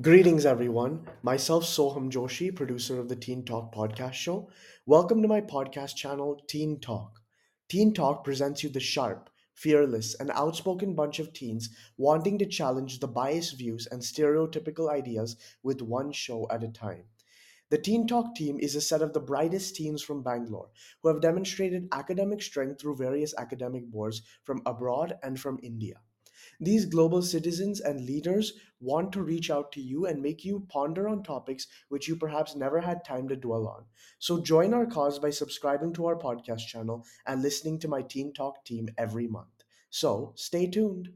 Greetings, everyone. Myself, Soham Joshi, producer of the Teen Talk podcast show. Welcome to my podcast channel, Teen Talk. Teen Talk presents you the sharp, fearless, and outspoken bunch of teens wanting to challenge the biased views and stereotypical ideas with one show at a time. The Teen Talk team is a set of the brightest teens from Bangalore who have demonstrated academic strength through various academic boards from abroad and from India. These global citizens and leaders want to reach out to you and make you ponder on topics which you perhaps never had time to dwell on. So join our cause by subscribing to our podcast channel and listening to my Teen Talk team every month. So stay tuned.